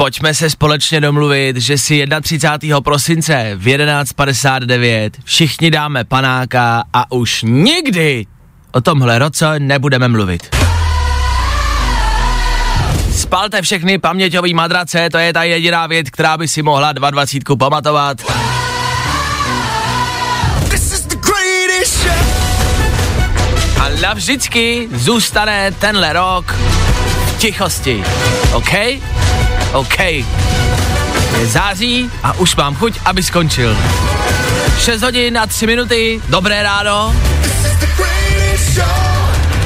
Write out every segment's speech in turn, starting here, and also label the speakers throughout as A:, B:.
A: Pojďme se společně domluvit, že si 31. prosince v 11.59 všichni dáme panáka a už nikdy o tomhle roce nebudeme mluvit. Spalte všechny paměťový madrace, to je ta jediná věc, která by si mohla 22 pamatovat. A navždycky zůstane tenhle rok v tichosti. OK? OK. Je září a už mám chuť, aby skončil. 6 hodin a 3 minuty, dobré ráno.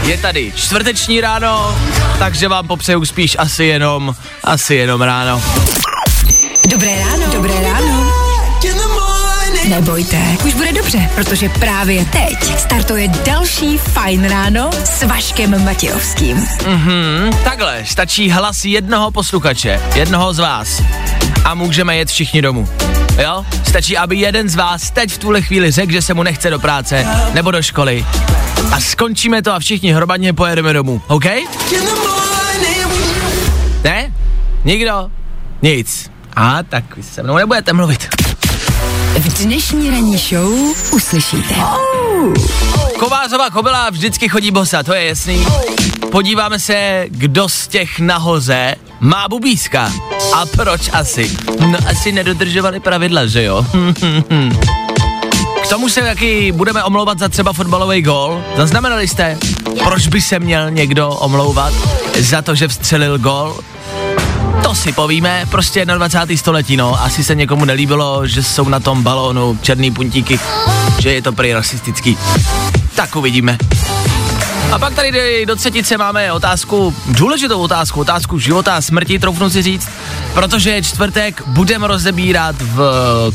A: Je tady čtvrteční ráno, takže vám popřeju spíš asi jenom, asi jenom ráno.
B: Nebojte, už bude dobře, protože právě teď startuje další Fajn ráno s Vaškem Matějovským.
A: Mhm, takhle, stačí hlas jednoho posluchače, jednoho z vás a můžeme jet všichni domů. Jo? Stačí, aby jeden z vás teď v tuhle chvíli řekl, že se mu nechce do práce nebo do školy. A skončíme to a všichni hromadně pojedeme domů, OK? Ne? Nikdo? Nic. A tak vy se mnou nebudete mluvit.
B: V dnešní ranní show uslyšíte.
A: Kovářová kobila vždycky chodí bosa, to je jasný. Podíváme se, kdo z těch nahoze má bubíska. A proč asi? No asi nedodržovali pravidla, že jo? K tomu se taky budeme omlouvat za třeba fotbalový gól. Zaznamenali jste, proč by se měl někdo omlouvat za to, že vstřelil gól? To si povíme, prostě 21. století, no. Asi se někomu nelíbilo, že jsou na tom balónu černý puntíky, že je to prý rasistický. Tak uvidíme. A pak tady do třetice máme otázku, důležitou otázku, otázku života a smrti, troufnu si říct, protože je čtvrtek, budeme rozebírat v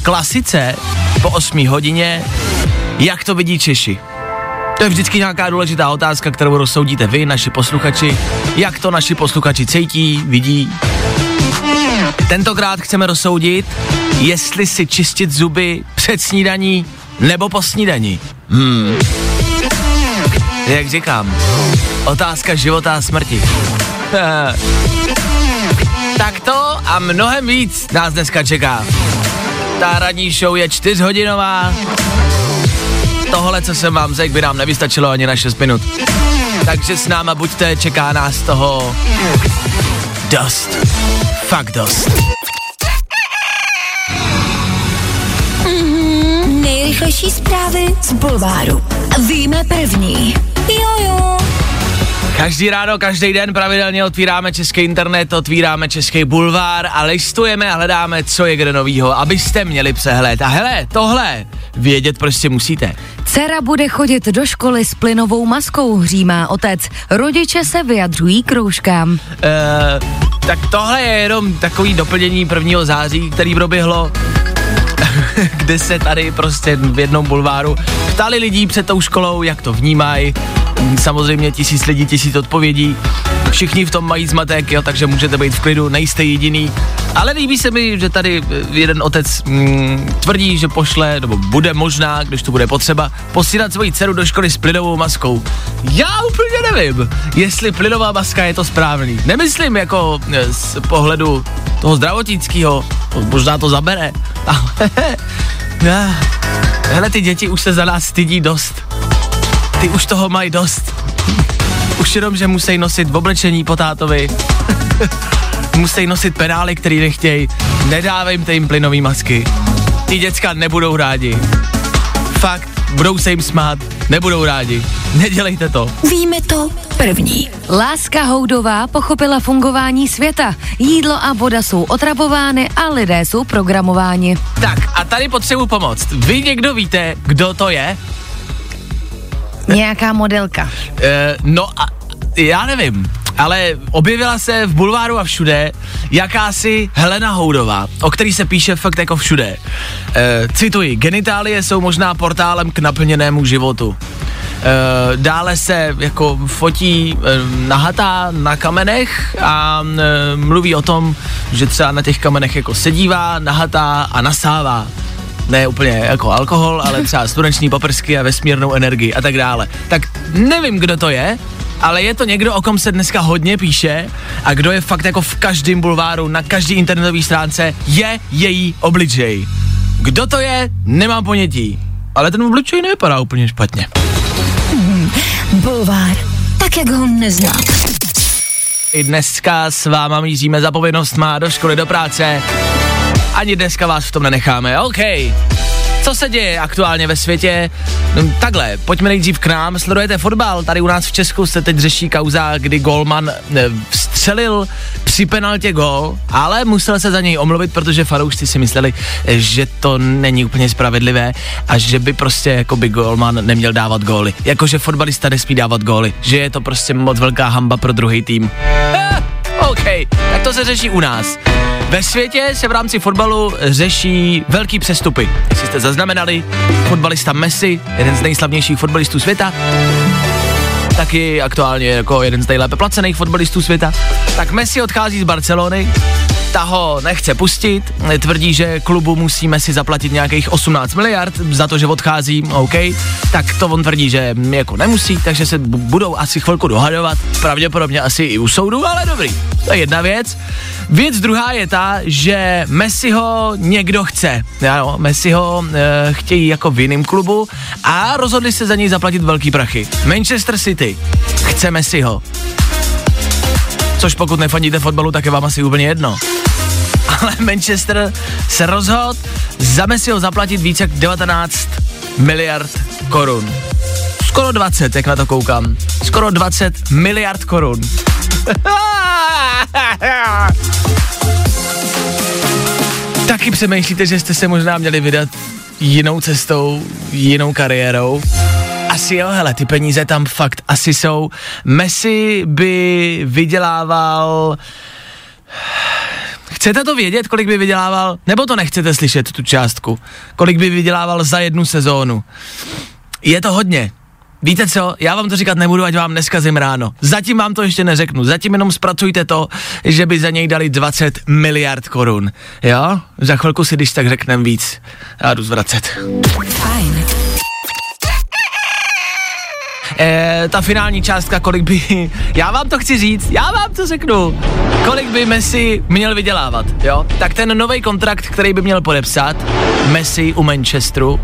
A: klasice po 8 hodině, jak to vidí Češi. To je vždycky nějaká důležitá otázka, kterou rozsoudíte vy, naši posluchači, jak to naši posluchači cítí, vidí. Tentokrát chceme rozsoudit, jestli si čistit zuby před snídaní nebo po snídaní. Hmm. Jak říkám, otázka života a smrti. tak to a mnohem víc nás dneska čeká. Ta radní show je čtyřhodinová. Tohle, co jsem vám řekl, by nám nevystačilo ani na 6 minut. Takže s náma buďte, čeká nás toho dost. Fakt dost.
B: Nejrychlejší zprávy z Bulváru. Víme první. Jojo.
A: Každý ráno, každý den pravidelně otvíráme český internet, otvíráme český bulvár a listujeme a hledáme, co je kde novýho, abyste měli přehled. A hele, tohle vědět prostě musíte.
C: Dcera bude chodit do školy s plynovou maskou, hřímá otec. Rodiče se vyjadřují k rouškám.
A: Uh, tak tohle je jenom takový doplnění prvního září, který proběhlo kde se tady prostě v jednom bulváru ptali lidí před tou školou, jak to vnímají. Samozřejmě tisíc lidí, tisíc odpovědí. Všichni v tom mají zmatek, jo, takže můžete být v klidu, nejste jediný. Ale líbí se mi, že tady jeden otec mm, tvrdí, že pošle, nebo bude možná, když to bude potřeba, posílat svoji dceru do školy s plynovou maskou. Já úplně nevím, jestli plynová maska je to správný. Nemyslím jako e, z pohledu toho zdravotnického, možná to zabere, ale hele, ty děti už se za nás stydí dost. Ty už toho mají dost. Už jenom, že musí nosit v oblečení po tátovi. musí nosit penály, který nechtějí. Nedávejte jim plynový masky. Ty děcka nebudou rádi. Fakt, budou se jim smát, nebudou rádi. Nedělejte to.
B: Víme to první.
C: Láska Houdová pochopila fungování světa. Jídlo a voda jsou otravovány a lidé jsou programováni.
A: Tak a tady potřebuji pomoct. Vy někdo víte, kdo to je?
C: Nějaká modelka.
A: E, no a já nevím. ale objevila se v bulváru a všude jakási Helena Houdová, o který se píše fakt jako všude. E, cituji, genitálie jsou možná portálem k naplněnému životu. E, dále se jako fotí e, nahatá na kamenech a e, mluví o tom, že třeba na těch kamenech jako sedívá, nahatá a nasává ne úplně jako alkohol, ale třeba sluneční paprsky a vesmírnou energii a tak dále. Tak nevím, kdo to je, ale je to někdo, o kom se dneska hodně píše a kdo je fakt jako v každém bulváru, na každý internetové stránce, je její obličej. Kdo to je, nemám ponětí. Ale ten obličej nevypadá úplně špatně.
B: Bulvár, tak jak ho neznám.
A: I dneska s váma míříme za povinnost má do školy, do práce. Ani dneska vás v tom nenecháme, OK. Co se děje aktuálně ve světě? No, takhle, pojďme nejdřív k nám. Sledujete fotbal, tady u nás v Česku se teď řeší kauza, kdy Golman eh, vstřelil při penaltě gol, ale musel se za něj omluvit, protože fanoušci si mysleli, že to není úplně spravedlivé a že by prostě jako by Golman neměl dávat góly. Jakože fotbalista nesmí dávat góly, že je to prostě moc velká hamba pro druhý tým. Eh, OK, tak to se řeší u nás. Ve světě se v rámci fotbalu řeší velký přestupy. Jestli jste zaznamenali, fotbalista Messi, jeden z nejslavnějších fotbalistů světa, taky aktuálně jako jeden z nejlépe placených fotbalistů světa, tak Messi odchází z Barcelony, ta ho nechce pustit, tvrdí, že klubu musí Messi zaplatit nějakých 18 miliard za to, že odchází, OK, tak to on tvrdí, že jako nemusí, takže se bu- budou asi chvilku dohadovat, pravděpodobně asi i u soudu, ale dobrý, to je jedna věc. Věc druhá je ta, že Messi ho někdo chce, ano, Messi ho e, chtějí jako v jiném klubu a rozhodli se za něj zaplatit velký prachy. Manchester City chce Messiho, což pokud nefandíte fotbalu, tak je vám asi úplně jedno. Ale Manchester se rozhodl za Messiho zaplatit více jak 19 miliard korun. Skoro 20, jak na to koukám. Skoro 20 miliard korun. Taky přemýšlíte, že jste se možná měli vydat jinou cestou, jinou kariérou. Asi jo, hele, ty peníze tam fakt asi jsou. Messi by vydělával... Chcete to vědět, kolik by vydělával? Nebo to nechcete slyšet, tu částku? Kolik by vydělával za jednu sezónu? Je to hodně. Víte co, já vám to říkat nebudu, ať vám neskazím ráno. Zatím vám to ještě neřeknu, zatím jenom zpracujte to, že by za něj dali 20 miliard korun. Jo? Za chvilku si když tak řekneme víc. Já jdu zvracet.
B: Fajn.
A: Eh, ta finální částka, kolik by, já vám to chci říct, já vám to řeknu, kolik by Messi měl vydělávat, jo? Tak ten nový kontrakt, který by měl podepsat, Messi u Manchesteru,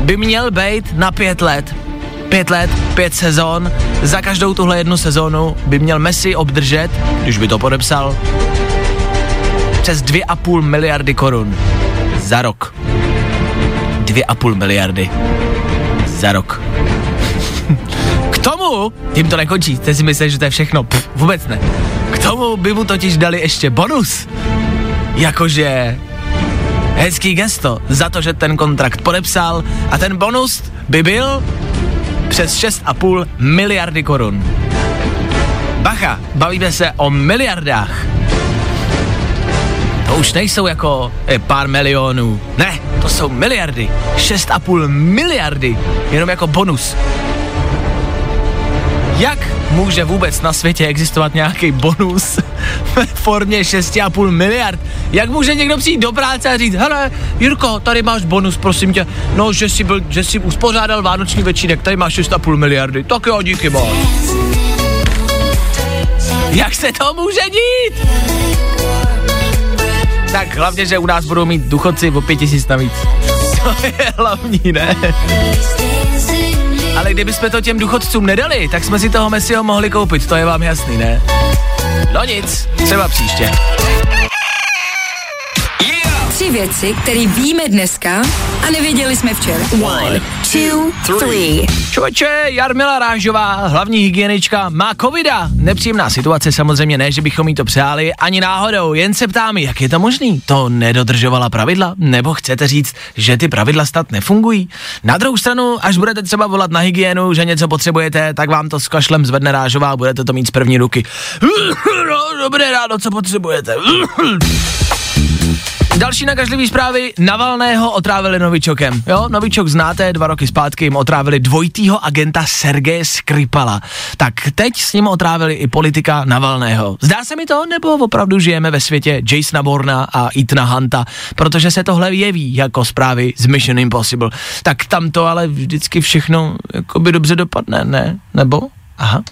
A: by měl být na pět let. Pět let, pět sezon, za každou tuhle jednu sezónu by měl Messi obdržet, když by to podepsal, přes 2,5 miliardy korun za rok. 2,5 miliardy za rok. Tomu, tím to nekončí, jste si mysleli, že to je všechno, Pff, vůbec ne. K tomu by mu totiž dali ještě bonus. Jakože hezký gesto za to, že ten kontrakt podepsal a ten bonus by byl přes 6,5 miliardy korun. Bacha, bavíme se o miliardách. To už nejsou jako eh, pár milionů. Ne, to jsou miliardy. 6,5 miliardy. Jenom jako bonus. Jak může vůbec na světě existovat nějaký bonus ve formě 6,5 miliard? Jak může někdo přijít do práce a říct, hele, Jirko, tady máš bonus, prosím tě, no, že jsi, byl, že jsi uspořádal vánoční večírek, tady máš 6,5 miliardy, tak jo, díky moc. Jak se to může dít? Tak hlavně, že u nás budou mít důchodci o pět tisíc navíc. To je hlavní, ne? Ale kdybychom to těm důchodcům nedali, tak jsme si toho Messiho mohli koupit, to je vám jasný, ne? No nic, třeba příště.
B: Tři věci, které víme dneska a nevěděli jsme včera. One, two, three.
A: Čoče, Jarmila Rážová, hlavní hygienička, má covida. Nepříjemná situace samozřejmě ne, že bychom jí to přáli, ani náhodou, jen se ptám, jak je to možný? To nedodržovala pravidla? Nebo chcete říct, že ty pravidla snad nefungují? Na druhou stranu, až budete třeba volat na hygienu, že něco potřebujete, tak vám to s kašlem zvedne Rážová a budete to mít z první ruky. No, dobré ráno, co potřebujete? Další nakažlivý zprávy, Navalného otrávili novičokem. Jo, novičok znáte, dva roky zpátky jim otrávili dvojitýho agenta Sergeje Skripala. Tak teď s ním otrávili i politika Navalného. Zdá se mi to, nebo opravdu žijeme ve světě Jasona Borna a Itna Hunta, protože se tohle jeví jako zprávy z Mission Impossible. Tak tam to ale vždycky všechno jakoby dobře dopadne, ne? Nebo? Aha.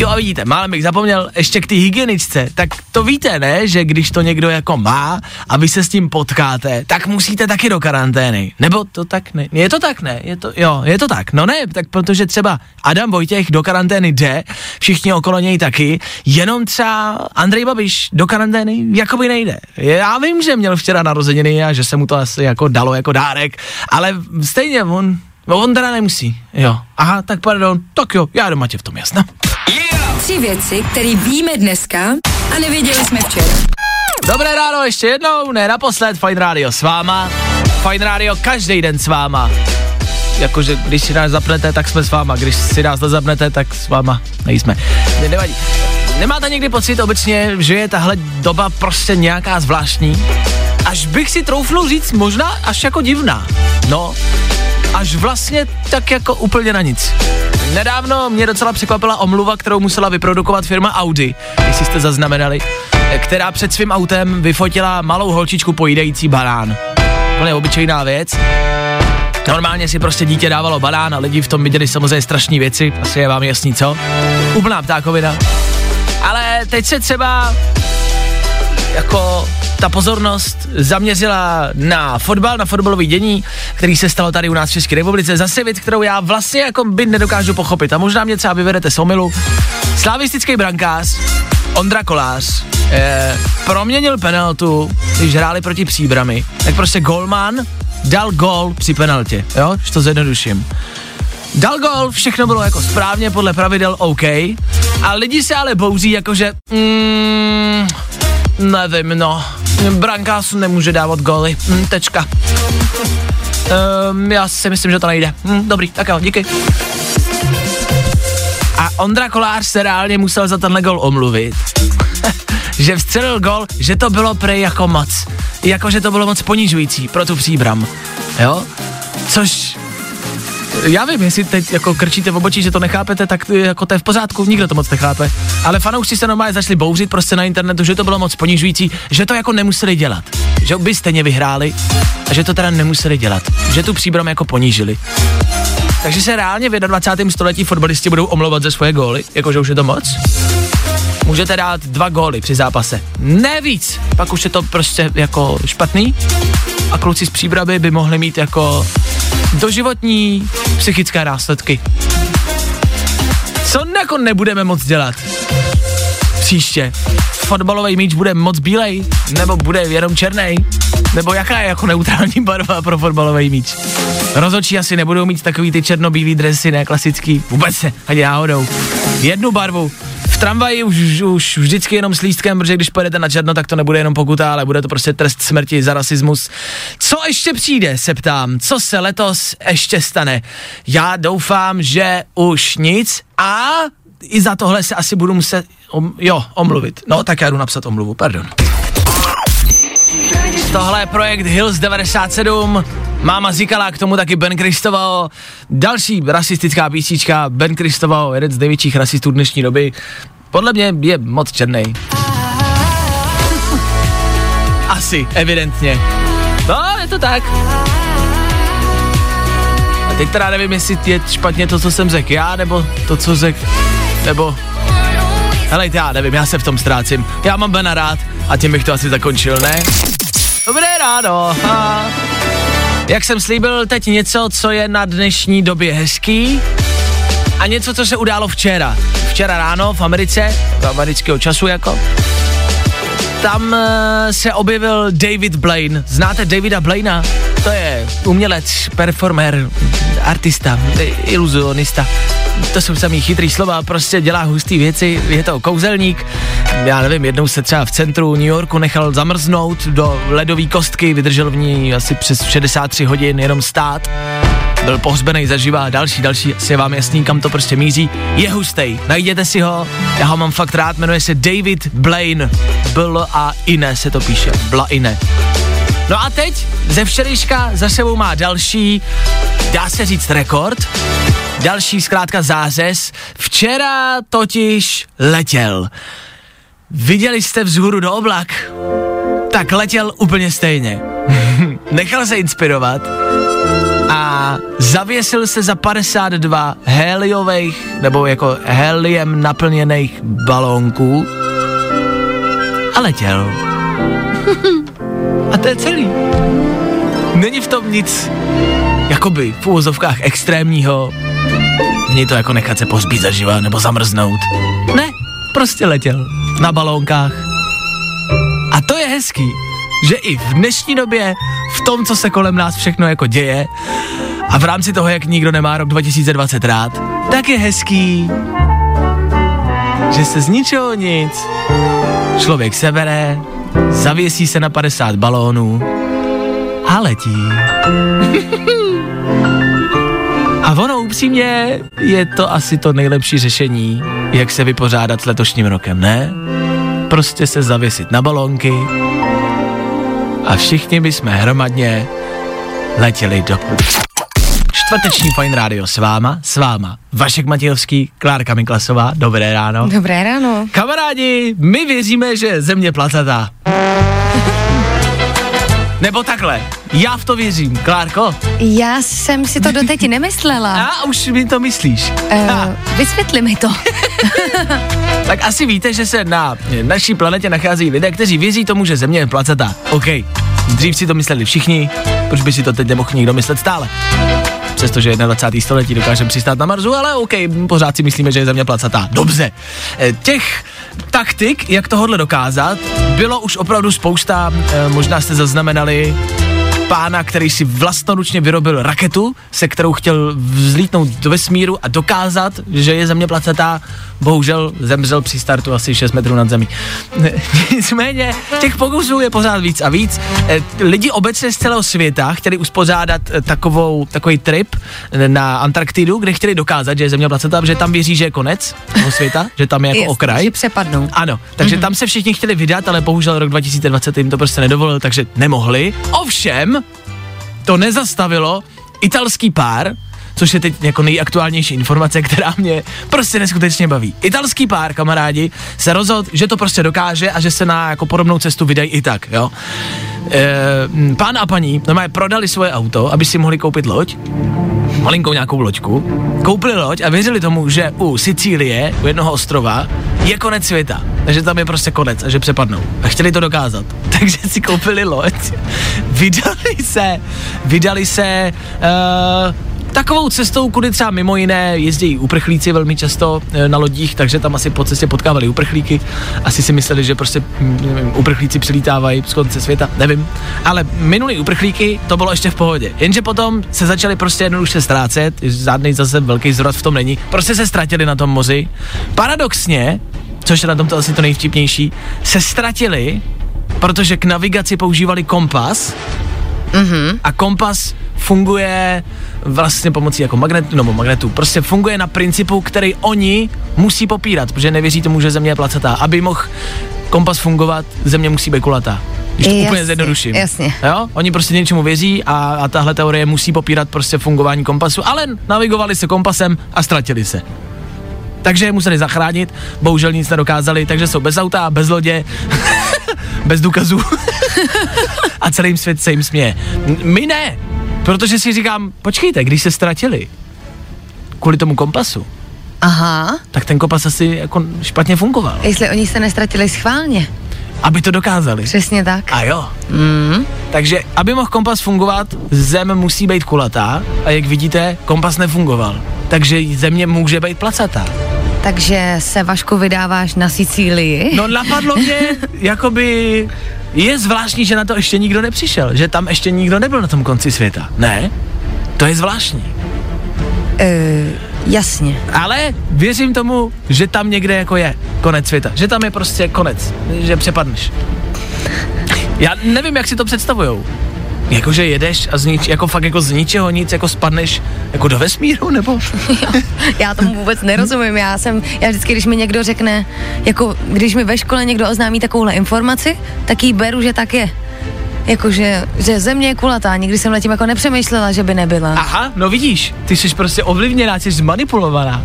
A: Jo a vidíte, málem bych zapomněl ještě k té hygieničce, tak to víte, ne, že když to někdo jako má a vy se s tím potkáte, tak musíte taky do karantény. Nebo to tak ne, je to tak ne, je to, jo, je to tak, no ne, tak protože třeba Adam Vojtěch do karantény jde, všichni okolo něj taky, jenom třeba Andrej Babiš do karantény jakoby nejde. Já vím, že měl včera narozeniny a že se mu to asi jako dalo jako dárek, ale stejně on, on teda nemusí, jo. Aha, tak pardon, tak jo, já doma tě v tom jasno.
B: Tři věci, které víme dneska a nevěděli jsme včera.
A: Dobré ráno ještě jednou, ne naposled, Fine Radio s váma. Fine Radio každý den s váma. Jakože když si nás zapnete, tak jsme s váma, když si nás nezapnete, tak s váma nejsme. Ne, nevadí. Nemáte někdy pocit obecně, že je tahle doba prostě nějaká zvláštní? Až bych si troufnul říct, možná až jako divná. No, až vlastně tak jako úplně na nic. Nedávno mě docela překvapila omluva, kterou musela vyprodukovat firma Audi, jestli jste zaznamenali, která před svým autem vyfotila malou holčičku pojídající banán. Úplně obyčejná věc. Normálně si prostě dítě dávalo banán a lidi v tom viděli samozřejmě strašné věci, asi je vám jasný co. Úplná ptákovina. Ale teď se třeba jako ta pozornost zaměřila na fotbal, na fotbalový dění, který se stalo tady u nás v České republice. Zase věc, kterou já vlastně jako by nedokážu pochopit. A možná mě třeba vyvedete z omilu. Slavistický brankář Ondra Kolář eh, proměnil penaltu, když hráli proti Příbrami. Tak prostě golman dal gol při penaltě, jo, že to zjednoduším. Dal gol, všechno bylo jako správně, podle pravidel OK, a lidi se ale bouří jakože, mm, nevím, no, brankář nemůže dávat góly, hm, tečka. Um, já si myslím, že to nejde. Hm, dobrý, tak jo, díky. A Ondra Kolář se reálně musel za tenhle gol omluvit. že vstřelil gol, že to bylo prej jako moc. Jako, že to bylo moc ponižující pro tu příbram. Jo? Což já vím, jestli teď jako krčíte v obočí, že to nechápete, tak jako to je v pořádku, nikdo to moc nechápe. Ale fanoušci se normálně začali bouřit prostě na internetu, že to bylo moc ponižující, že to jako nemuseli dělat. Že by stejně vyhráli a že to teda nemuseli dělat. Že tu příbram jako ponížili. Takže se reálně v 21. století fotbalisti budou omlouvat ze svoje góly, jakože už je to moc? Můžete dát dva góly při zápase. Ne víc. Pak už je to prostě jako špatný. A kluci z příbramy by mohli mít jako doživotní psychické následky. Co jako nebudeme moc dělat? Příště. Fotbalový míč bude moc bílej? Nebo bude jenom černý? Nebo jaká je jako neutrální barva pro fotbalový míč? Rozočí asi nebudou mít takový ty černobílý dresy, ne klasický. Vůbec ne, ani náhodou. Jednu barvu. Tramvaji už, už vždycky jenom s lístkem, protože když pojedete na černo, tak to nebude jenom pokuta, ale bude to prostě trest smrti za rasismus. Co ještě přijde, se ptám. Co se letos ještě stane? Já doufám, že už nic a i za tohle se asi budu muset, om, jo, omluvit. No, tak já jdu napsat omluvu, pardon. Tohle je projekt Hills 97. Máma říkala k tomu taky Ben Kristoval. Další rasistická písnička. Ben Kristoval, jeden z největších rasistů dnešní doby. Podle mě je moc černý. Asi, evidentně. No, je to tak. A teď teda nevím, jestli je špatně to, co jsem řekl já, nebo to, co řekl, nebo... Hele, já nevím, já se v tom ztrácím. Já mám Bena rád a tím bych to asi zakončil, ne? Dobré ráno. Ha. Jak jsem slíbil, teď něco, co je na dnešní době hezký a něco, co se událo včera. Včera ráno v Americe, do amerického času jako. tam eh, se objevil David Blaine. Znáte Davida Blaina? To je umělec, performer, artista, eh, iluzionista. To jsou samý chytrý slova, prostě dělá hustý věci, je to kouzelník. Já nevím, jednou se třeba v centru New Yorku nechal zamrznout do ledové kostky, vydržel v ní asi přes 63 hodin jenom stát byl pohřbený zaživa, další, další, asi je vám jasný, kam to prostě míří. Je hustej, najděte si ho, já ho mám fakt rád, jmenuje se David Blaine, Bl a Ine se to píše, Bla Ine. No a teď ze včerejška za sebou má další, dá se říct rekord, další zkrátka zářez. Včera totiž letěl. Viděli jste vzhůru do oblak? Tak letěl úplně stejně. Nechal se inspirovat a zavěsil se za 52 heliových nebo jako heliem naplněných balónků a letěl. a to je celý. Není v tom nic jakoby v úvozovkách extrémního. Není to jako nechat se pohřbít zaživa nebo zamrznout. Ne, prostě letěl na balónkách. A to je hezký, že i v dnešní době, v tom, co se kolem nás všechno jako děje, a v rámci toho, jak nikdo nemá rok 2020 rád, tak je hezký, že se z ničeho nic člověk sebere, zavěsí se na 50 balónů a letí. A ono upřímně je to asi to nejlepší řešení, jak se vypořádat s letošním rokem, ne? Prostě se zavěsit na balónky a všichni bychom hromadně letěli do... Čtvrteční Fine Radio s váma, s váma. Vašek Matějovský, Klárka Miklasová, dobré ráno.
C: Dobré ráno.
A: Kamarádi, my věříme, že země placatá. Nebo takhle, já v to věřím, Klárko.
C: Já jsem si to doteď nemyslela.
A: A už mi to myslíš. Ha,
C: Uh, vysvětli mi to.
A: tak asi víte, že se na naší planetě nachází lidé, kteří věří tomu, že země je placatá. OK, dřív si to mysleli všichni, proč by si to teď nemohl někdo myslet stále? Přestože 21. století dokážeme přistát na Marsu, ale OK, pořád si myslíme, že je země placatá. Dobře. Eh, Těch taktik, jak tohle dokázat, bylo už opravdu spousta. Eh, Možná jste zaznamenali pána, který si vlastnoručně vyrobil raketu, se kterou chtěl vzlítnout do vesmíru a dokázat, že je země placatá. Bohužel zemřel při startu asi 6 metrů nad zemí. Nicméně těch pokusů je pořád víc a víc. Eh, Lidi obecně z celého světa chtěli uspořádat eh, takovou, takový trip eh, na Antarktidu, kde chtěli dokázat, že je země placatá, protože tam věří, že je konec toho světa, že tam je jako
C: Jasně,
A: okraj.
C: Že přepadnou.
A: Ano, takže mm-hmm. tam se všichni chtěli vydat, ale bohužel rok 2020 jim to prostě nedovolil, takže nemohli. Ovšem, to nezastavilo italský pár, což je teď jako nejaktuálnější informace, která mě prostě neskutečně baví. Italský pár, kamarádi, se rozhodl, že to prostě dokáže a že se na jako podobnou cestu vydají i tak, jo. E, pán a paní normálně prodali svoje auto, aby si mohli koupit loď, malinkou nějakou loďku, koupili loď a věřili tomu, že u Sicílie, u jednoho ostrova, je konec světa. Takže tam je prostě konec a že přepadnou. A chtěli to dokázat. Takže si koupili loď, vydali se, vydali se uh, takovou cestou, kudy třeba mimo jiné jezdí uprchlíci velmi často eh, na lodích, takže tam asi po cestě potkávali uprchlíky. Asi si mysleli, že prostě mm, nevím, uprchlíci přilítávají z konce světa, nevím. Ale minulý uprchlíky to bylo ještě v pohodě. Jenže potom se začali prostě jednoduše ztrácet, žádný zase velký zrod v tom není. Prostě se ztratili na tom moři. Paradoxně, což je na tomto asi to nejvtipnější, se ztratili, protože k navigaci používali kompas,
C: Mhm.
A: a kompas funguje vlastně pomocí jako magnetu, nebo magnetu, prostě funguje na principu, který oni musí popírat, protože nevěří tomu, že země je placatá. Aby mohl kompas fungovat, země musí být kulatá. Když to
C: Jasně,
A: úplně zjednoduším.
C: jasně.
A: Jo? Oni prostě něčemu věří a, a tahle teorie musí popírat prostě fungování kompasu, ale navigovali se kompasem a ztratili se. Takže je museli zachránit, bohužel nic nedokázali, takže jsou bez auta, bez lodě, bez důkazů a celý svět se jim směje. My ne, protože si říkám, počkejte, když se ztratili kvůli tomu kompasu,
C: Aha.
A: tak ten kompas asi jako špatně fungoval,
C: Jestli oni se nestratili schválně.
A: aby to dokázali.
C: Přesně tak.
A: A jo.
C: Mm.
A: Takže, aby mohl kompas fungovat, zem musí být kulatá a jak vidíte, kompas nefungoval. Takže země může být placatá.
C: Takže se Vašku vydáváš na Sicílii?
A: No napadlo mě, jakoby je zvláštní, že na to ještě nikdo nepřišel, že tam ještě nikdo nebyl na tom konci světa. Ne? To je zvláštní.
C: Uh, jasně.
A: Ale věřím tomu, že tam někde jako je konec světa. Že tam je prostě konec. Že přepadneš. Já nevím, jak si to představujou. Jakože jedeš a z nič, jako fakt jako z ničeho nic, jako spadneš jako do vesmíru, nebo?
C: Já tomu vůbec nerozumím. Já jsem, já vždycky, když mi někdo řekne, jako když mi ve škole někdo oznámí takovouhle informaci, tak ji beru, že tak je. Jakože, že země je kulatá, nikdy jsem nad tím jako nepřemýšlela, že by nebyla.
A: Aha, no vidíš, ty jsi prostě ovlivněná, jsi zmanipulovaná.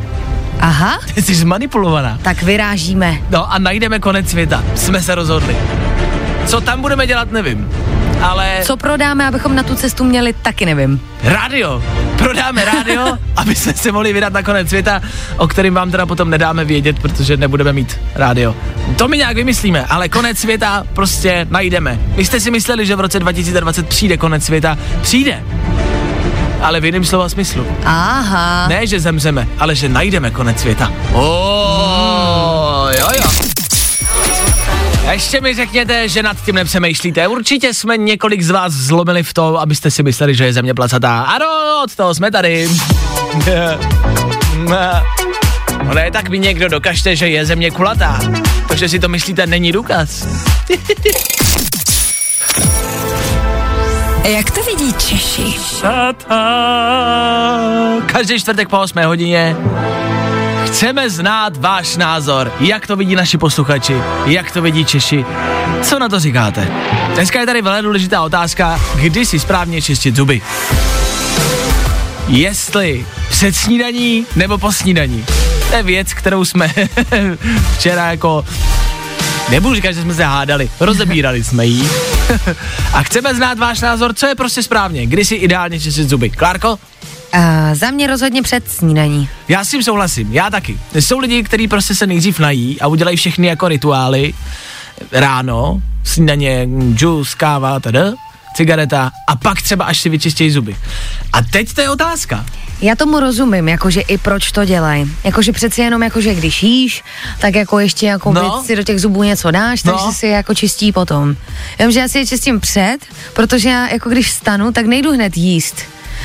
C: Aha,
A: Ty jsi zmanipulovaná.
C: tak vyrážíme.
A: No a najdeme konec světa. Jsme se rozhodli. Co tam budeme dělat, nevím. Ale
C: Co prodáme, abychom na tu cestu měli, taky nevím.
A: rádio. Prodáme rádio, aby jsme se mohli vydat na konec světa, o kterým vám teda potom nedáme vědět, protože nebudeme mít rádio. To my nějak vymyslíme, ale konec světa prostě najdeme. Vy jste si mysleli, že v roce 2020 přijde konec světa? Přijde. Ale v jiném slova smyslu.
C: Aha.
A: Ne, že zemřeme, ale že najdeme konec světa. Oh. Ještě mi řekněte, že nad tím nepřemýšlíte. Určitě jsme několik z vás zlomili v to, abyste si mysleli, že je země placatá. Ano, od toho jsme tady. No ne, tak mi někdo dokažte, že je země kulatá. To, že si to myslíte, není důkaz.
B: Jak to vidí Češi?
A: Každý čtvrtek po 8 hodině chceme znát váš názor. Jak to vidí naši posluchači? Jak to vidí Češi? Co na to říkáte? Dneska je tady velmi důležitá otázka, kdy si správně čistit zuby. Jestli před snídaní nebo po snídaní. To je věc, kterou jsme včera jako Nebudu říkat, že jsme se hádali, rozebírali jsme jí. A chceme znát váš názor, co je prostě správně, kdy si ideálně čistit zuby. Klárko?
C: A za mě rozhodně před snídaní.
A: Já s tím souhlasím, já taky. Jsou lidi, kteří prostě se nejdřív nají a udělají všechny jako rituály ráno, snídaně, džus, káva, teda, cigareta a pak třeba až si vyčistějí zuby. A teď to je otázka.
C: Já tomu rozumím, jakože i proč to dělají. Jakože přeci jenom, jakože když jíš, tak jako ještě jako
A: No.
C: si do těch zubů něco dáš,
A: No.
C: takže si je jako čistí potom. Vím, že já si je čistím před, protože já jako když vstanu, tak nejdu hned jíst.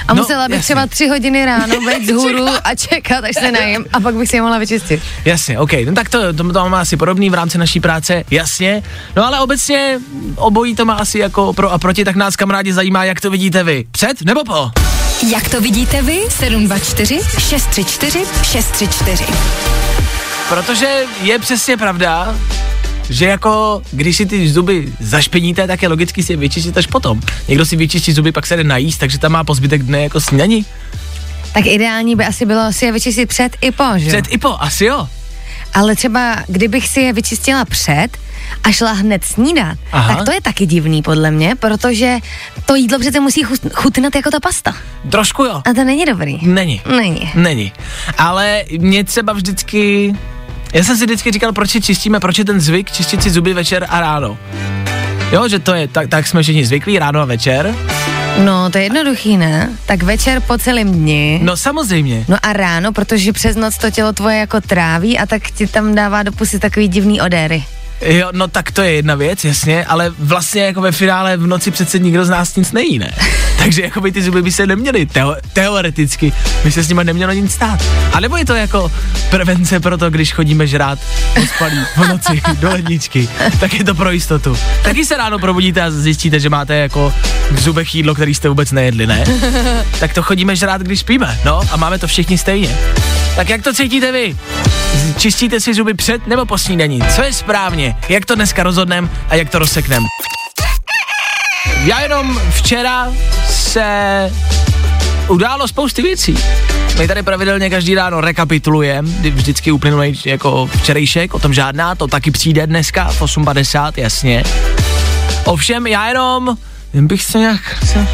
C: A
A: No,
C: musela bych
A: jasně.
C: třeba tři hodiny ráno být vzhůru a čekat, až se najím a pak bych si je mohla vyčistit.
A: Jasně, OK, no tak to, to, to máme asi podobný v rámci naší práce, jasně. No ale obecně obojí to má asi jako pro a proti, tak nás kamarádi zajímá, jak to vidíte vy. Před nebo po?
B: Jak to vidíte vy? 724 634 634
A: Protože je přesně pravda, že jako když si ty zuby zašpiníte, tak je logicky si je vyčistit až potom. Někdo si vyčistí zuby, pak se jde najíst, takže tam má po zbytek dne jako snídaní.
C: Tak ideální by asi bylo si je vyčistit před i po, že?
A: Před i po, asi jo.
C: Ale třeba, kdybych si je vyčistila před a šla hned snídat,
A: Aha.
C: tak to je taky divný podle mě, protože to jídlo přece musí chut- chutnat jako ta pasta.
A: Trošku jo.
C: A to není dobrý.
A: Není.
C: Není.
A: Není. Ale mě třeba vždycky, já jsem si vždycky říkal, proč si čistíme, proč je ten zvyk čistit si zuby večer a ráno. Jo, že to je, tak, tak jsme všichni zvyklí, ráno a večer.
C: No, to je jednoduchý, ne? Tak večer po celém dni.
A: No samozřejmě.
C: No a ráno, protože přes noc to tělo tvoje jako tráví a tak ti tam dává do pusy takový divný odéry.
A: Jo, no tak to je jedna věc, jasně, ale vlastně jako ve finále v noci přece nikdo z nás nic nejí, ne? Takže jako by ty zuby by se neměly, teo- teoreticky by se s nimi nemělo nic stát. A nebo je to jako prevence pro to, když chodíme žrát ospalí v noci do ledničky, tak je to pro jistotu. Taky se ráno probudíte a zjistíte, že máte jako v zubech jídlo, který jste vůbec nejedli, ne? Tak to chodíme žrát, když spíme, no a máme to všichni stejně. Tak jak to cítíte vy? Čistíte si zuby před nebo po snídaní? Co je správně? Jak to dneska rozhodnem a jak to rozseknem? Já jenom včera se událo spousty věcí. My tady pravidelně každý ráno rekapitulujeme, vždycky uplynulý jako včerejšek, o tom žádná, to taky přijde dneska v 8.50, jasně. Ovšem já jenom, jen bych se nějak, se,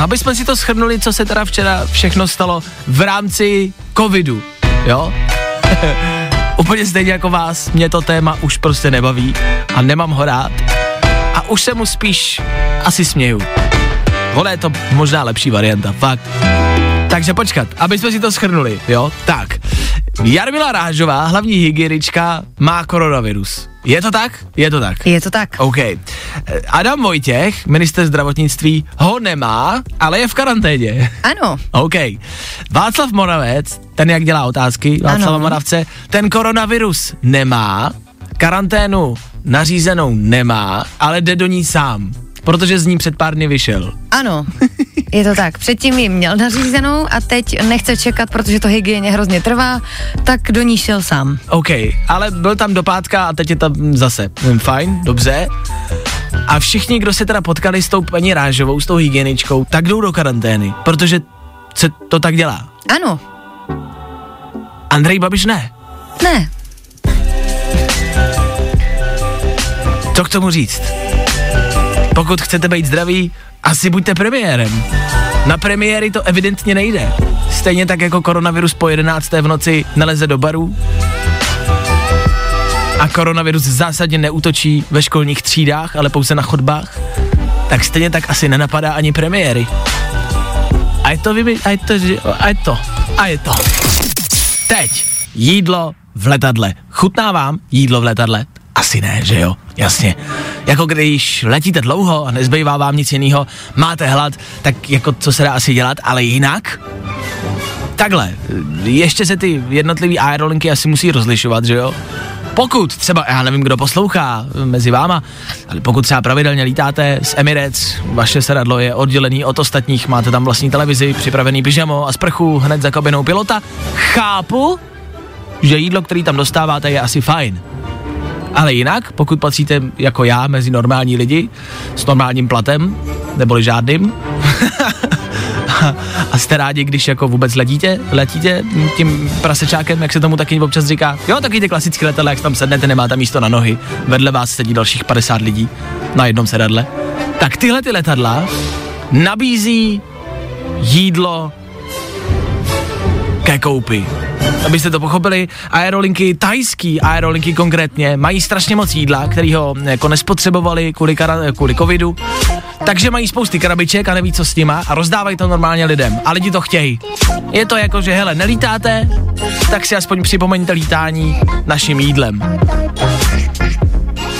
A: aby jsme si to shrnuli, co se teda včera všechno stalo v rámci covidu, jo? Úplně stejně jako vás, mě to téma už prostě nebaví a nemám ho rád. A už se mu spíš asi směju. Vole, je to možná lepší varianta, fakt. Takže počkat, aby jsme si to schrnuli, jo? Tak, Jarmila Rážová, hlavní hygienička, má koronavirus. Je to tak? Je to tak.
C: Je to tak.
A: OK. Eh, Adam Vojtěch, minister zdravotnictví, ho nemá, ale je v karanténě.
C: Ano.
A: OK. Václav Moravec, ten jak dělá otázky, Václava
C: Ano.
A: Moravce, ten koronavirus nemá, karanténu nařízenou nemá, ale jde do ní sám, protože z ní před pár dny vyšel.
C: Ano, je to tak. Předtím ji měl nařízenou a teď nechce čekat, protože to hygieně hrozně trvá, tak do ní šel sám.
A: OK, ale byl tam do pátka a teď je tam zase. Hm, Fajn, dobře. A všichni, kdo se teda potkali s tou paní Rážovou, s tou hygieničkou, tak jdou do karantény, protože se to tak dělá.
C: Ano,
A: Andrej Babiš ne.
C: ne,
A: Co k tomu říct? Pokud chcete být zdraví, asi buďte premiérem. Na premiéry to evidentně nejde. Stejně tak jako koronavirus po 11. v noci neleze do barů. A koronavirus zásadně neútočí ve školních třídách, ale pouze na chodbách. Tak stejně tak asi nenapadá ani premiéry. A je to, vyby, a je to, a je to, a je to. Teď jídlo v letadle. Chutná vám jídlo v letadle? Asi ne, že jo? Jasně. Jako když letíte dlouho a nezbývá vám nic jiného, máte hlad, tak jako co se dá asi dělat, ale jinak? Takhle, ještě se ty jednotlivé aerolinky asi musí rozlišovat, že jo? Pokud třeba, já nevím, kdo poslouchá mezi váma, ale pokud třeba pravidelně lítáte z Emirates, vaše sedadlo je oddělený od ostatních, máte tam vlastní televizi, připravený pyžamo a sprchu hned za kabinou pilota, chápu, že jídlo, který tam dostáváte, je asi fajn. Ale jinak, pokud patříte jako já mezi normální lidi s normálním platem, neboli žádným, a jste rádi, když jako vůbec letíte, letíte tím prasečákem, jak se tomu taky občas říká. Jo, taky ty klasické letadla, jak tam sednete, nemáte místo na nohy, vedle vás sedí dalších 50 lidí na jednom sedadle. Tak tyhle ty letadla nabízí jídlo ke koupi. Abyste to pochopili, aerolinky, tajský aerolinky konkrétně, mají strašně moc jídla, který ho jako nespotřebovali kvůli, kara, kvůli covidu, takže mají spousty krabiček a neví co s nima a rozdávají to normálně lidem a lidi to chtějí. Je to jako, že hele, nelítáte, tak si aspoň připomeňte lítání naším jídlem.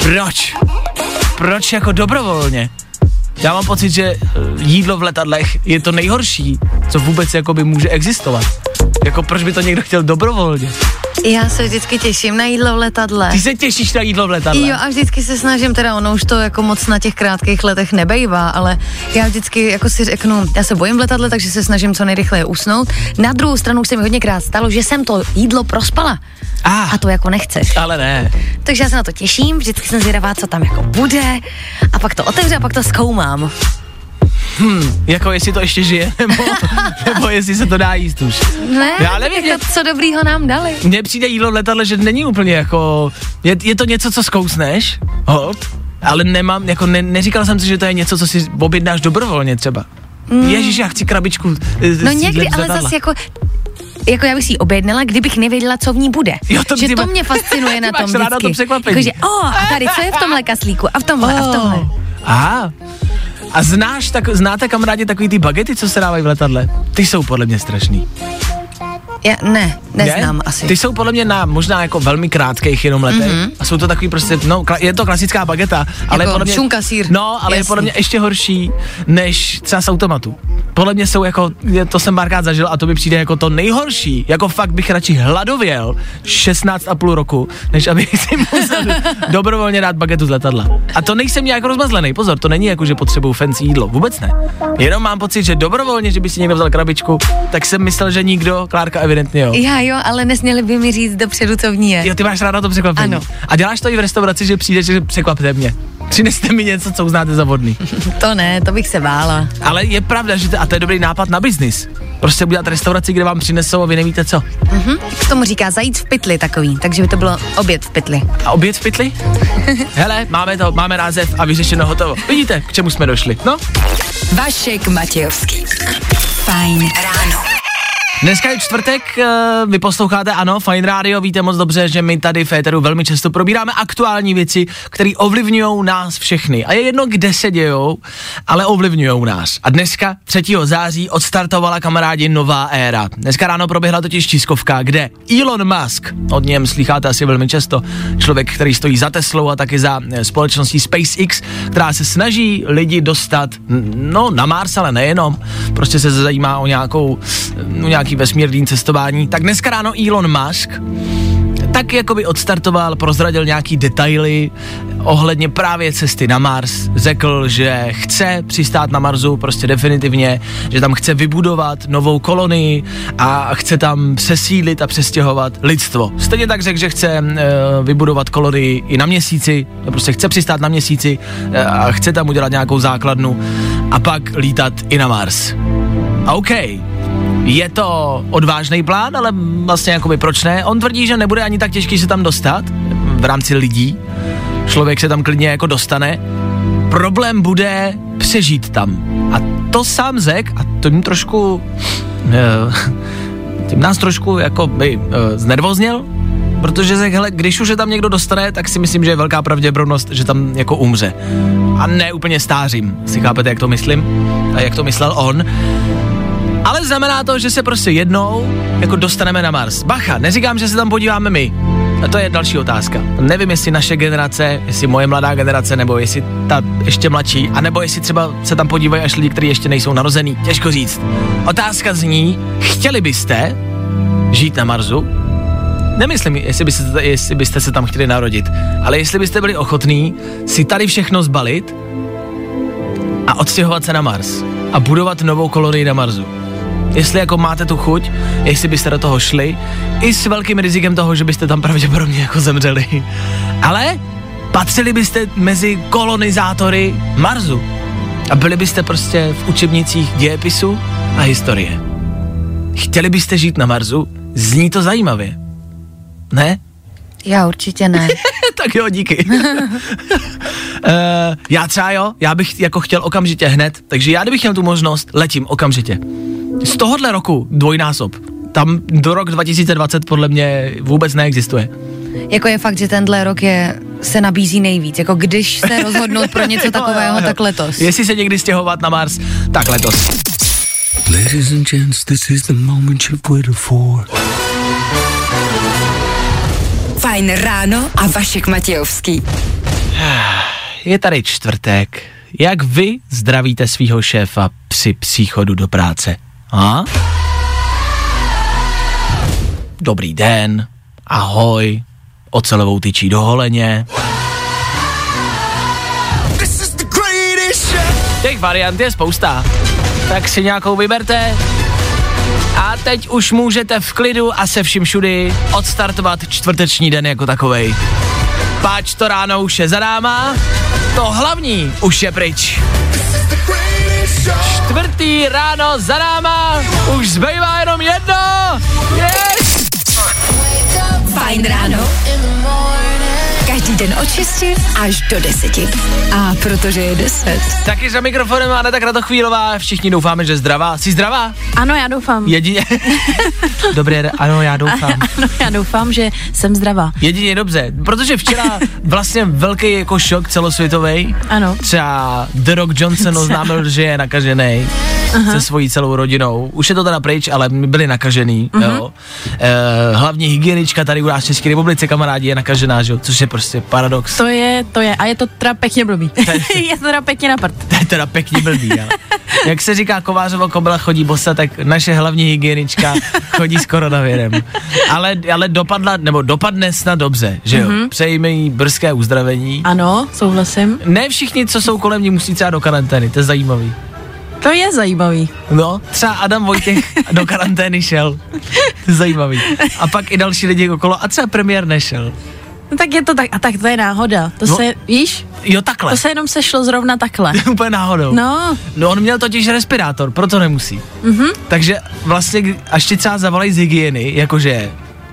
A: Proč? Proč jako dobrovolně? Já mám pocit, že eh, jídlo v letadlech je to nejhorší, co vůbec jakoby může existovat. Jako proč by to někdo chtěl dobrovolně?
C: já se vždycky těším na jídlo v letadle.
A: Ty se těšíš na jídlo v letadle?
C: Jo, a vždycky se snažím, teda ono už to jako moc na těch krátkých letech nebejvá, ale já vždycky jako si řeknu, já se bojím v letadle, takže se snažím co nejrychleji usnout. Na druhou stranu už se mi hodněkrát stalo, že jsem to jídlo prospala.
A: Ah.
C: A to jako nechceš.
A: Ale ne.
C: Takže já se na to těším, vždycky jsem zvědavá, co tam jako bude a pak to otevřu a pak to zkoumám.
A: Jako jestli to ještě žije, nebo, nebo jestli se to dá jíst už.
C: Ne,
A: Já nevím,
C: jako co dobrýho nám dali.
A: Mně přijde jídlo v letadle, že není úplně jako, je, je to něco, co zkousneš, hop, ale nemám, jako ne, neříkal jsem si, že to je něco, co si objednáš dobrovolně třeba. Mm. Ježíš, já chci krabičku. eh,
C: No někdy, ale zase jako jako já bych si ji objednala, kdybych nevěděla, co v ní bude.
A: Jo, to
C: že to mě fascinuje na tom
A: ráda
C: vždycky.
A: to překvapení.
C: Jakože, o, a tady, co je v tomhle kaslíku? A v tomhle, a v tomhle.
A: Aha. A znáš, tak, znáte kamarádi takový ty bagety, co se dávají v letadle? Ty jsou podle mě strašný.
C: Já, ne, neznám
A: Ne?
C: asi.
A: Ty jsou podle mě na možná jako velmi krátkých jenom letech mm-hmm. a jsou to takový prostě, no, je to klasická bageta, ale
C: Jako
A: podle mě,
C: šunka, sýr.
A: No, ale je
C: Jasný.
A: podle mě ještě horší, než třeba z automatu. Podle mě jsou jako, je- to jsem párkrát zažil a to mi přijde jako to nejhorší. Jako fakt bych radši hladověl 16 a půl roku, než abych si musel dobrovolně dát bagetu z letadla. A to nejsem nějak rozmazlený, pozor, to není jako, že potřebuju fancy jídlo, vůbec ne. Jenom mám pocit, že dobrovolně, že by si někdo vzal krabičku, tak jsem myslel, že nikdo, Klárka evidentně jo.
C: Já jo, ale nesměli by mi říct dopředu, co v ní je.
A: Jo, ty máš ráda to překvapení.
C: Ano.
A: A děláš to i v restauraci, že přijdeš, že překvapte mě. Přineste mi něco, co uznáte za vodný.
C: To ne, to bych se bála.
A: Ale je pravda, že to, a to je dobrý nápad na biznis. Prostě udělat restauraci, kde vám přinesou a vy nevíte co.
C: Mhm. Jak tomu říká, zajít v pytli takový, takže by to bylo oběd v pytli.
A: A oběd v pytli? Hele, máme to, máme název a vyřešeno hotovo. Vidíte, k čemu jsme došli. No,
B: Vašek Matějovský. Fajn ráno.
A: Dneska je čtvrtek, eh, vy posloucháte, ano, Fine Radio, víte moc dobře, že my tady v Féteru velmi často probíráme aktuální věci, které ovlivňují nás všechny. A je jedno, kde se dějou, ale ovlivňují nás. A dneska, 3. září, odstartovala kamarádi nová éra. Dneska ráno proběhla totiž tiskovka, kde Elon Musk, od něm slycháte asi velmi často, člověk, který stojí za Teslou a taky za eh, společností SpaceX, která se snaží lidi dostat, no, na Mars, ale nejenom, prostě se zajímá o nějakou, o nějaký vesmírný cestování, tak dneska ráno Elon Musk tak jakoby odstartoval, prozradil nějaký detaily ohledně právě cesty na Mars. Řekl, že chce přistát na Marsu prostě definitivně, že tam chce vybudovat novou kolonii a chce tam přesídlit a přestěhovat lidstvo. Stejně tak řekl, že chce e, vybudovat kolonii i na měsíci, prostě chce přistát na měsíci e, a chce tam udělat nějakou základnu a pak lítat i na Mars. OK, je to odvážný plán, ale vlastně jakoby proč ne? On tvrdí, že nebude ani tak těžký se tam dostat v rámci lidí. Člověk se tam klidně jako dostane. Problém bude přežít tam. A to sám řek a to jim trošku... eh, tím nás trošku jako by eh, znervoznil, protože řekl, hele, když už se tam někdo dostane, tak si myslím, že je velká pravděpodobnost, že tam jako umře. A ne úplně stářím, si chápete, jak to myslím? A jak to myslel on? Ale znamená to, že se prostě jednou jako dostaneme na Mars. Bacha, neříkám, že se tam podíváme my. A to je další otázka. Nevím, jestli naše generace, jestli moje mladá generace, nebo jestli ta ještě mladší, anebo jestli třeba se tam podívají až lidi, kteří ještě nejsou narozený. Těžko říct. Otázka zní, chtěli byste žít na Marsu? Nemyslím, jestli byste, jestli byste se tam chtěli narodit, ale jestli byste byli ochotní si tady všechno zbalit a odstěhovat se na Mars a budovat novou kolonii na Marsu. Jestli jako máte tu chuť, jestli byste do toho šli, i s velkým rizikem toho, že byste tam pravděpodobně jako zemřeli. Ale patřili byste mezi kolonizátory Marsu a byli byste prostě v učebnicích dějepisu a historie. Chtěli byste žít na Marsu? Zní to zajímavě. Ne?
C: Já určitě ne.
A: tak jo, díky. uh, já třeba jo, já bych jako chtěl okamžitě hned, takže já kdybych měl tu možnost, letím okamžitě. Z tohohle roku dvojnásob. Tam do rok 2020 podle mě vůbec neexistuje.
C: jako je fakt, že tenhle rok je, se nabízí nejvíc. Jako když se rozhodnout pro něco takového, tak letos.
A: Jestli se někdy stěhovat na Mars, tak letos.
D: Ladies and gents, this is the moment you've waited for.
B: Fajn ráno a Vašek Matějovský.
A: Je tady čtvrtek. Jak vy zdravíte svého šéfa při příchodu do práce? A? Dobrý den, ahoj, ocelovou tyčí do holeně. Těch variant je spousta, tak si nějakou vyberte. A teď už můžete v klidu a se vším všudy odstartovat čtvrteční den jako takovej. Páč to ráno už je za náma, to hlavní už je pryč. Čtvrtý ráno za náma, už zbývá jenom jedno. Yes!
B: Fajn ráno. Každý den od 6 až do 10. A protože je 10.
A: Taky za mikrofonem Aneta Kratochvílová, všichni doufáme, že zdravá. Jsi zdravá?
E: Ano, já doufám.
A: Jedině. Dobré, ano, já doufám.
E: Ano, já doufám, že jsem zdravá.
A: Jedině dobře, protože včera vlastně velký jako šok celosvětový.
E: Ano.
A: Třeba The Rock Johnson oznámil, že je nakažený se svojí celou rodinou. Už je to teda pryč, ale my byli nakažený,
E: Mhm.
A: jo. E, hlavní hygienička tady u nás v České republice, kamarádi, je nakažená, že jo, což je prostě paradox.
E: To je, to je. A je to teda pěkně blbý. je to teda pěkně na prd.
A: To je teda pěkně blbý, jo. Jak se říká, Kovářovo kobila chodí bosa, tak naše hlavní hygienička chodí s koronavirem. Ale, ale dopadla, nebo dopadne snad dobře, že jo. Mm-hmm. Přejme jí brzké uzdravení.
E: Ano, souhlasím.
A: Ne všichni, co jsou kolem ní, musí třeba do karantény, to je zajímavý.
E: To je zajímavý.
A: No, třeba Adam Vojtěch do karantény šel. To je zajímavý. A pak i další lidi okolo, a třeba premiér nešel.
E: No tak je to tak, a tak to je náhoda. To
A: No.
E: se, víš,
A: Jo, takhle.
E: to se jenom sešlo zrovna takhle.
A: Úplně náhodou.
E: No,
A: No on měl totiž respirátor, proto nemusí. Mm-hmm. Takže vlastně, až ti třeba zavolají z hygieny, jakože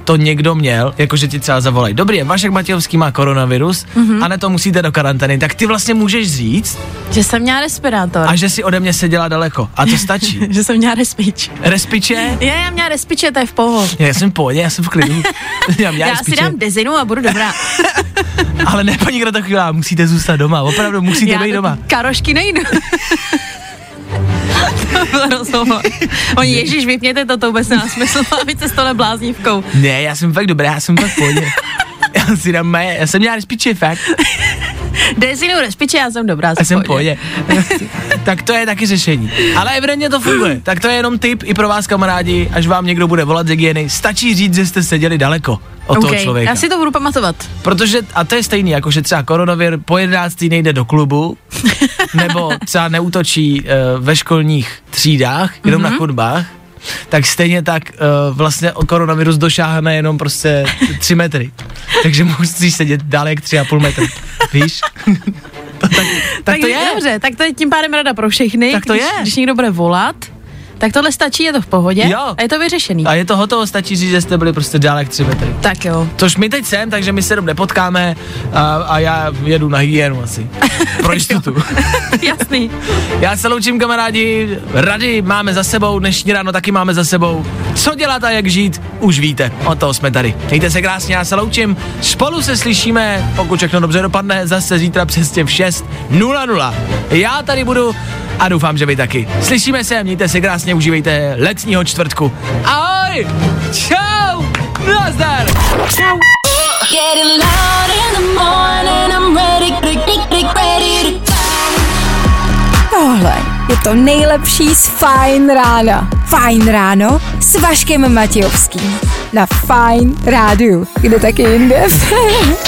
A: to někdo měl, jakože ti třeba zavolají, dobrý, Vašek Matějovský má koronavirus mm-hmm. a ne to musíte do karantény, tak ty vlastně můžeš říct
E: Že jsem měla respirátor.
A: a že si ode mě seděla daleko. A to stačí.
E: že jsem měla respič.
A: Respiče?
E: Je, já měla respiče, to je v pohodě.
A: Já jsem v pohodě, já jsem v klidu. já,
E: Já si dám dezinu a budu dobrá.
A: ale ne, paní Kratochvílá, musíte zůstat doma, opravdu musíte
E: já
A: být
E: do
A: doma.
E: Karošky nejdu. To byl rozhovor. Oni, ježíš, vypněte to, to vůbec nemá smysl, se s tohle bláznívkou.
A: Ne, já jsem fakt dobrý, já jsem fakt v pohodě. Já si dám mé, já jsem měla respiče, fakt.
E: Dezinu, respiče, já jsem dobrá.
A: Já jsem
E: pohodě.
A: tak to je taky řešení. Ale evidentně to funguje. Tak to je jenom tip i pro vás kamarádi, až vám někdo bude volat z hygieny. Stačí říct, že jste seděli daleko od toho
E: Ok,
A: člověka.
E: Já si to budu pamatovat.
A: Protože, a to je stejný, jako že třeba koronavir po 11. nejde do klubu, nebo třeba neútočí uh, ve školních třídách, jenom mm-hmm. na chodbách, tak stejně tak uh, vlastně o koronavirus došáhne jenom prostě 3 metry. Takže musíš sedět dále jak 3,5 metry. Víš? to, tak, tak, tak to je.
E: Dobře, tak to je tím pádem rada pro všechny.
A: Tak to
E: když,
A: je.
E: Když někdo bude volat, tak tohle stačí, je to v pohodě
A: Jo.
E: a je to vyřešený.
A: A je to hotovo, stačí říct, že jste byli prostě dále jak 3 metry.
E: Tak jo.
A: Což my teď jsem, takže my se dobře potkáme a, a já jedu na hygienu asi. Pro jistotu.
E: Jasný.
A: Já se loučím kamarádi, rady máme za sebou, dnešní ráno taky máme za sebou. Co dělat a jak žít, už víte, od toho jsme tady. Mějte se krásně, já se loučím. Spolu se slyšíme, pokud všechno dobře dopadne, zase zítra přesně v 6.00. Já tady budu a doufám, že vy taky. Slyšíme se, mějte se krásně, užívejte letního čtvrtku. Ahoj! Čau! Nazdar!
F: To
G: Tohle je to nejlepší z Fajn rána. Fajn ráno s Vaškem Matějovským. Na Fajn rádiu. Kde taky jinde?